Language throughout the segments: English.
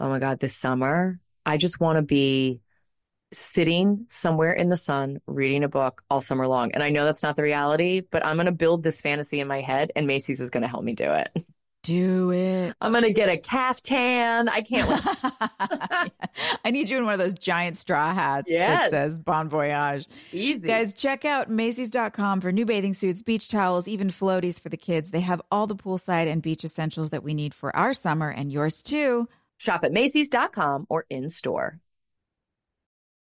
Oh my God, this summer, I just want to be sitting somewhere in the sun reading a book all summer long. And I know that's not the reality, but I'm going to build this fantasy in my head, and Macy's is going to help me do it. Do it. I'm going to get a caftan. I can't wait. I need you in one of those giant straw hats Yes. that says Bon Voyage. Easy. Guys, check out Macy's.com for new bathing suits, beach towels, even floaties for the kids. They have all the poolside and beach essentials that we need for our summer and yours too. Shop at Macy's.com or in store.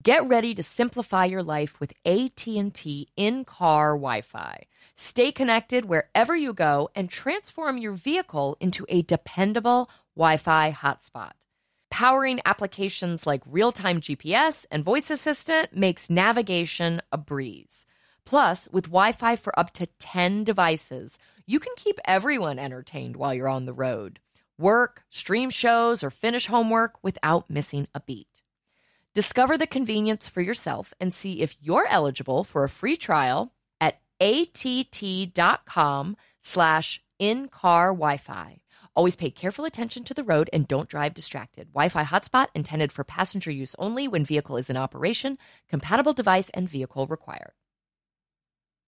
Get ready to simplify your life with AT&T in-car Wi-Fi. Stay connected wherever you go and transform your vehicle into a dependable Wi-Fi hotspot. Powering applications like real-time GPS and voice assistant makes navigation a breeze. Plus, with Wi-Fi for up to 10 devices, you can keep everyone entertained while you're on the road. Work, stream shows, or finish homework without missing a beat. Discover the convenience for yourself and see if you're eligible for a free trial at att.com slash in-car Wi-Fi. Always pay careful attention to the road and don't drive distracted. Wi-Fi hotspot intended for passenger use only when vehicle is in operation. Compatible device and vehicle required.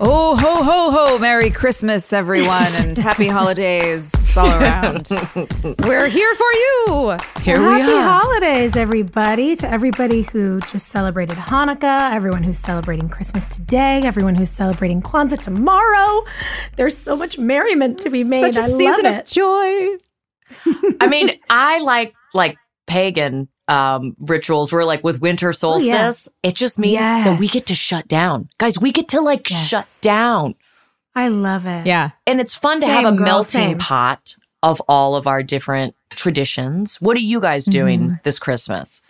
Oh, ho, ho, ho. Merry Christmas, everyone, and happy holidays all around. We're here for you. Here Happy we are. Happy holidays, everybody. To everybody who just celebrated Hanukkah, everyone who's celebrating Christmas today, everyone who's celebrating Kwanzaa tomorrow. There's so much merriment to be made. Such a I season of joy. I mean, I like like pagan um rituals where like with winter solstice, it just means that we get to shut down. Guys, we get to like Yes. shut down. I love it. Yeah. And it's fun to have a girl, melting same. pot of all of our different traditions. What are you guys doing Mm-hmm. this Christmas?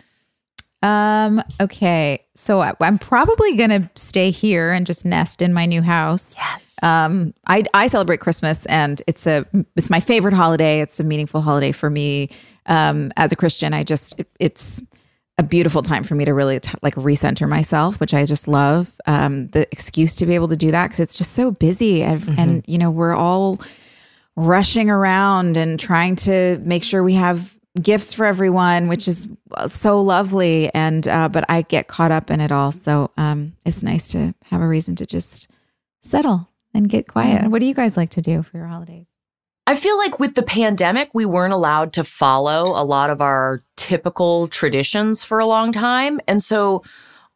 Um, okay. So I, I'm probably going to stay here and just nest in my new house. Yes. Um, I, I celebrate Christmas and it's a, it's my favorite holiday. It's a meaningful holiday for me. Um, as a Christian, I just, it- it's a beautiful time for me to really t- like recenter myself, which I just love. Um, the excuse to be able to do that because it's just so busy and, and, you know, we're all rushing around and trying to make sure we have gifts for everyone, which is so lovely. And uh, but I get caught up in it all, so um, it's nice to have a reason to just settle and get quiet. What do you guys like to do for your holidays? I feel like with the pandemic, we weren't allowed to follow a lot of our typical traditions for a long time. And so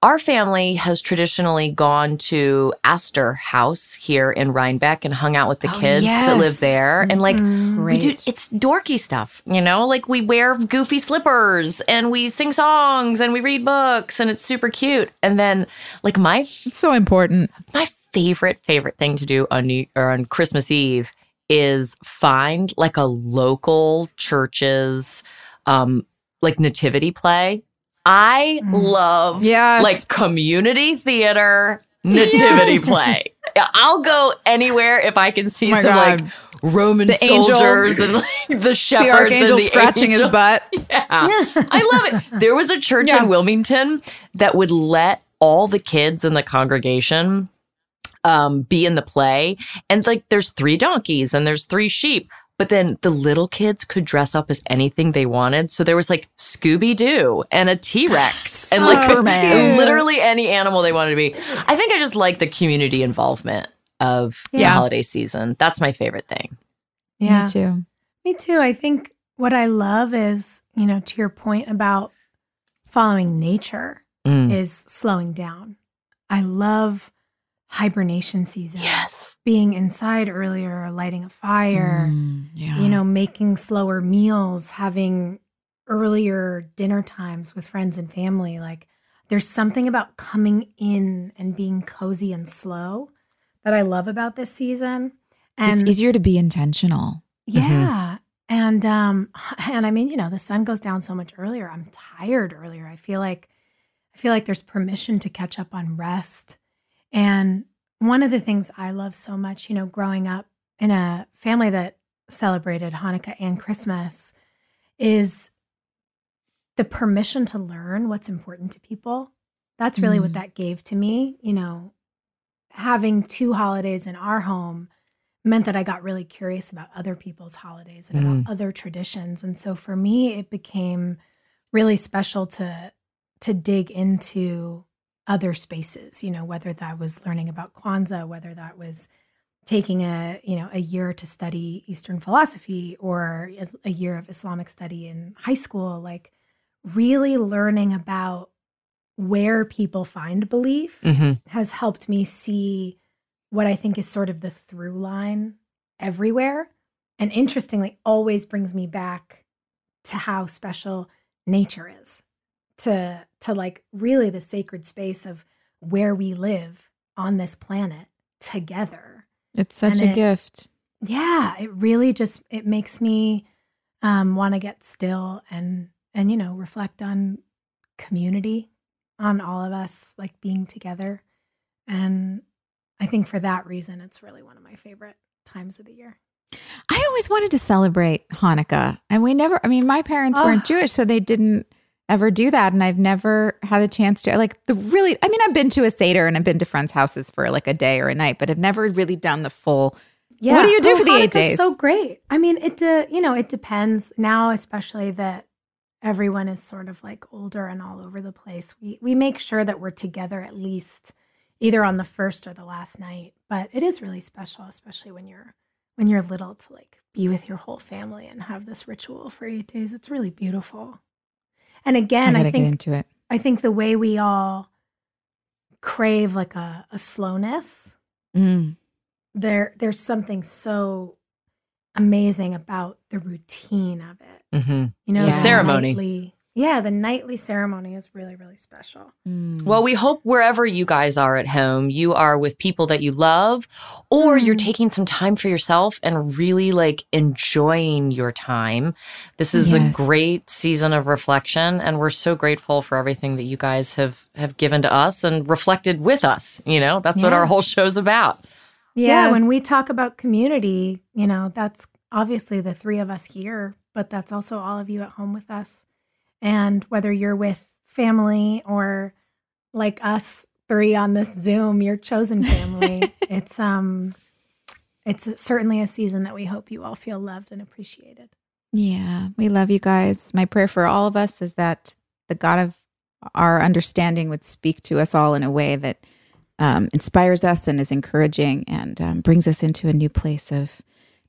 our family has traditionally gone to Astor House here in Rhinebeck and hung out with the Oh, kids that live there. And like, we mm-hmm. do, it's dorky stuff, you know? Like, we wear goofy slippers and we sing songs and we read books and it's super cute. And then, like, my It's so important. my favorite favorite thing to do on New or on Christmas Eve is find like a local church's um like nativity play. I love Yes. like community theater nativity play. I'll go anywhere if I can see Oh some God. like Roman The angel- soldiers and like the shepherds The archangel and the scratching his angels. butt. Yeah. I love it. There was a church Yeah. in Wilmington that would let all the kids in the congregation um, be in the play. And like there's three donkeys and there's three sheep. But then the little kids could dress up as anything they wanted. So there was like Scooby Doo and a T Rex and like Superman. literally any animal they wanted to be. I think I just like the community involvement of the holiday season. That's my favorite thing. Yeah. Me too. Me too. I think what I love is, you know, to your point about following nature Mm. is slowing down. I love hibernation season. Yes. Being inside earlier, lighting a fire, Mm, yeah. you know, making slower meals, having earlier dinner times with friends and family. Like there's something about coming in and being cozy and slow that I love about this season. And it's easier to be intentional. yeah. And um and I mean, you know, the sun goes down so much earlier. I'm tired earlier. I feel like I feel like there's permission to catch up on rest. And one of the things I love so much, you know, growing up in a family that celebrated Hanukkah and Christmas is the permission to learn what's important to people. That's really what Mm. that gave to me, you know, having two holidays in our home meant that I got really curious about other people's holidays and about other traditions. And so for me, it became really special to to dig into other spaces, you know, whether that was learning about Kwanzaa, whether that was taking a, you know, a year to study Eastern philosophy or a year of Islamic study in high school, like really learning about where people find belief hmm has helped me see what I think is sort of the through line everywhere. And interestingly, always brings me back to how special nature is. To to like really the sacred space of where we live on this planet together. It's such And a it- gift. Yeah, it really just it makes me um want to get still and and you know, reflect on community, on all of us like being together. And I think for that reason it's really one of my favorite times of the year. I always wanted to celebrate Hanukkah, and we never. I mean, my parents Oh. weren't Jewish, so they didn't ever do that, and I've never had a chance to. Like the really, I mean, I've been to a seder and I've been to friends' houses for like a day or a night, but I've never really done the full. Yeah. What do you do Oh, for the eight days? So great. I mean, it de- you know, it depends now, especially that everyone is sort of like older and all over the place. We we make sure that we're together at least either on the first or the last night. But it is really special, especially when you're when you're little to like be with your whole family and have this ritual for eight days. It's really beautiful. And again, I I, think into it. I think the way we all crave like a, a slowness Mm. there there's something so amazing about the routine of it. hmm You know, Yeah. the Ceremony. nightly- yeah, the nightly ceremony is really, really special. Mm. Well, we hope wherever you guys are at home, you are with people that you love, or you're Mm. taking some time for yourself and really like enjoying your time. This is Yes. a great season of reflection, and we're so grateful for everything that you guys have have given to us and reflected with us. You know, that's what our whole show's about. Yeah, when we talk about community, you know, that's obviously the three of us here, but that's also all of you at home with us. And whether you're with family or like us three on this Zoom, your chosen family, it's um it's certainly a season that we hope you all feel loved and appreciated. Yeah, we love you guys. My prayer for all of us is that the God of our understanding would speak to us all in a way that um, inspires us and is encouraging and um, brings us into a new place of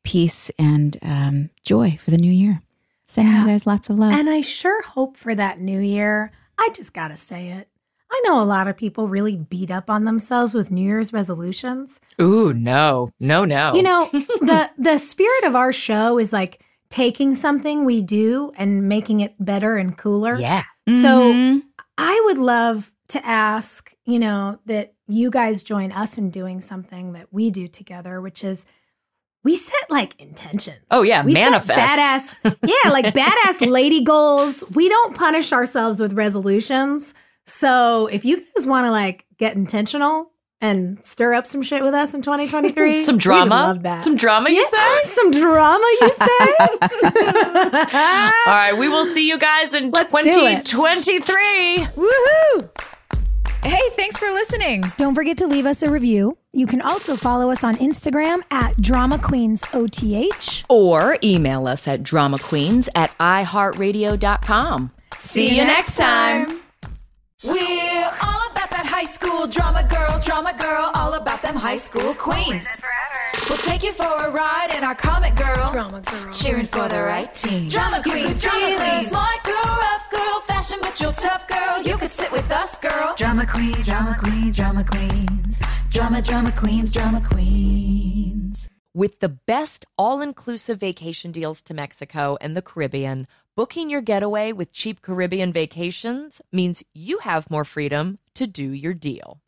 peace and um, joy for the new year. Sending you guys lots of love. And I sure hope for that new year. I just got to say it. I know a lot of people really beat up on themselves with New Year's resolutions. Ooh, no, no, no. You know, the the spirit of our show is like taking something we do and making it better and cooler. yeah. So Mhm. I would love to ask, you know, that you guys join us in doing something that we do together, which is we set like intentions. Oh yeah, we manifest. badass, yeah, like badass lady goals. We don't punish ourselves with resolutions. So if you guys want to like get intentional and stir up some shit with us in 2023, Some drama. love that. Some drama, you Yeah, say? some drama, you say? All right, we will see you guys in Let's do 2023. Woohoo! Hey, thanks for listening. Don't forget to leave us a review. You can also follow us on Instagram at Drama Queens OTH. Or email us at dramaqueens at iheartradio.com. See, you next time. We're all about that high school drama girl, drama girl, all about them high school queens. We'll take you for a ride in our comic girl, Drama girl. cheering for the right team. Drama queens, drama queens, smart girl, fashion but you're tough girl. You could sit with us, girl. Drama queens, drama queens, drama queens, drama, drama queens, drama queens. With the best all inclusive vacation deals to Mexico and the Caribbean, booking your getaway with cheap Caribbean vacations means you have more freedom to do your deal.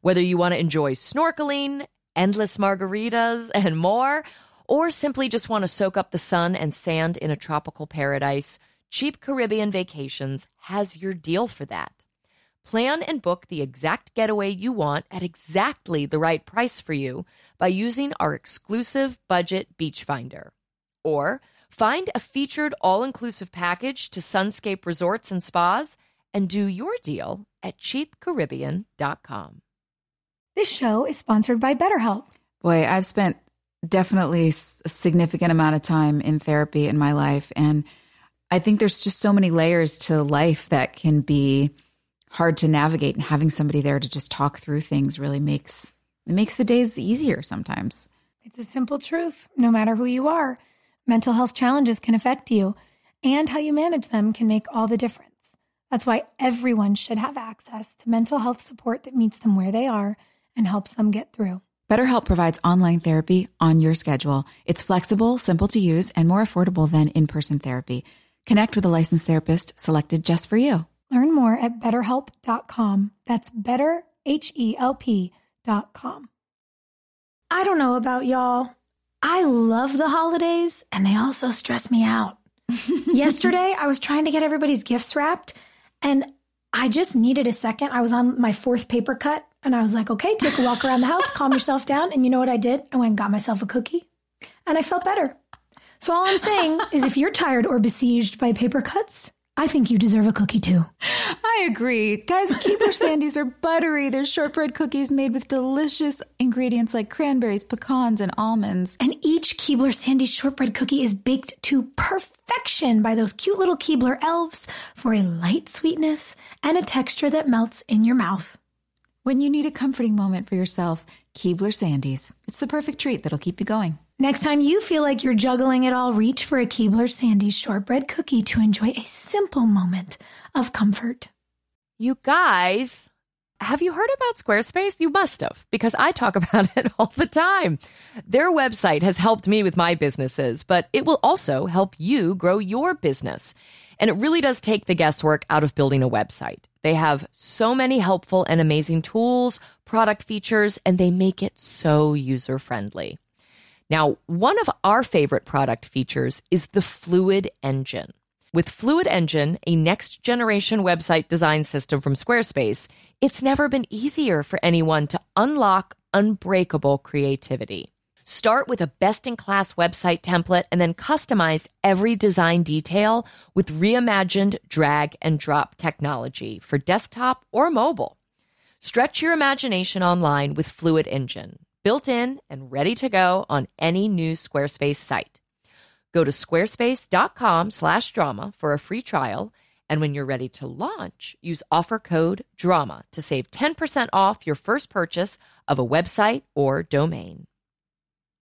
Whether you want to enjoy snorkeling, endless margaritas, and more, or simply just want to soak up the sun and sand in a tropical paradise, Cheap Caribbean Vacations has your deal for that. Plan and book the exact getaway you want at exactly the right price for you by using our exclusive budget beach finder. Or find a featured all inclusive package to Sunscape Resorts and Spas and do your deal at cheapcaribbean.com. This show is sponsored by BetterHelp. Boy, I've spent definitely a significant amount of time in therapy in my life. And I think there's just so many layers to life that can be hard to navigate. And having somebody there to just talk through things really makes it makes the days easier sometimes. It's a simple truth. No matter who you are, mental health challenges can affect you, and how you manage them can make all the difference. That's why everyone should have access to mental health support that meets them where they are and helps them get through. BetterHelp provides online therapy on your schedule. It's flexible, simple to use, and more affordable than in person therapy. Connect with a licensed therapist selected just for you. Learn more at betterhelp.com. That's better, H E L P.com. I don't know about y'all. I love the holidays and they also stress me out. Yesterday, I was trying to get everybody's gifts wrapped and I just needed a second. I was on my fourth paper cut and I was like, okay, take a walk around the house, calm yourself down. And you know what I did? I went and got myself a cookie and I felt better. So all I'm saying is if you're tired or besieged by paper cuts, I think you deserve a cookie too. I agree. Guys, Keebler Sandies are buttery. They're shortbread cookies made with delicious ingredients like cranberries, pecans, and almonds. And each Keebler Sandy shortbread cookie is baked to perfection by those cute little Keebler elves for a light sweetness and a texture that melts in your mouth. When you need a comforting moment for yourself, Keebler Sandies. It's the perfect treat that'll keep you going. Next time you feel like you're juggling it all, reach for a Keebler Sandy shortbread cookie to enjoy a simple moment of comfort. You guys, have you heard about Squarespace? You must have, because I talk about it all the time. Their website has helped me with my businesses, but it will also help you grow your business. And it really does take the guesswork out of building a website. They have so many helpful and amazing tools, product features, and they make it so user friendly. Now, one of our favorite product features is the Fluid Engine. With Fluid Engine, a next generation website design system from Squarespace, it's never been easier for anyone to unlock unbreakable creativity. Start with a best in class website template and then customize every design detail with reimagined drag and drop technology for desktop or mobile. Stretch your imagination online with Fluid Engine, built in and ready to go on any new Squarespace site. Go to squarespace.com/drama for a free trial, and when you're ready to launch, use offer code DRAMA to save 10% off your first purchase of a website or domain.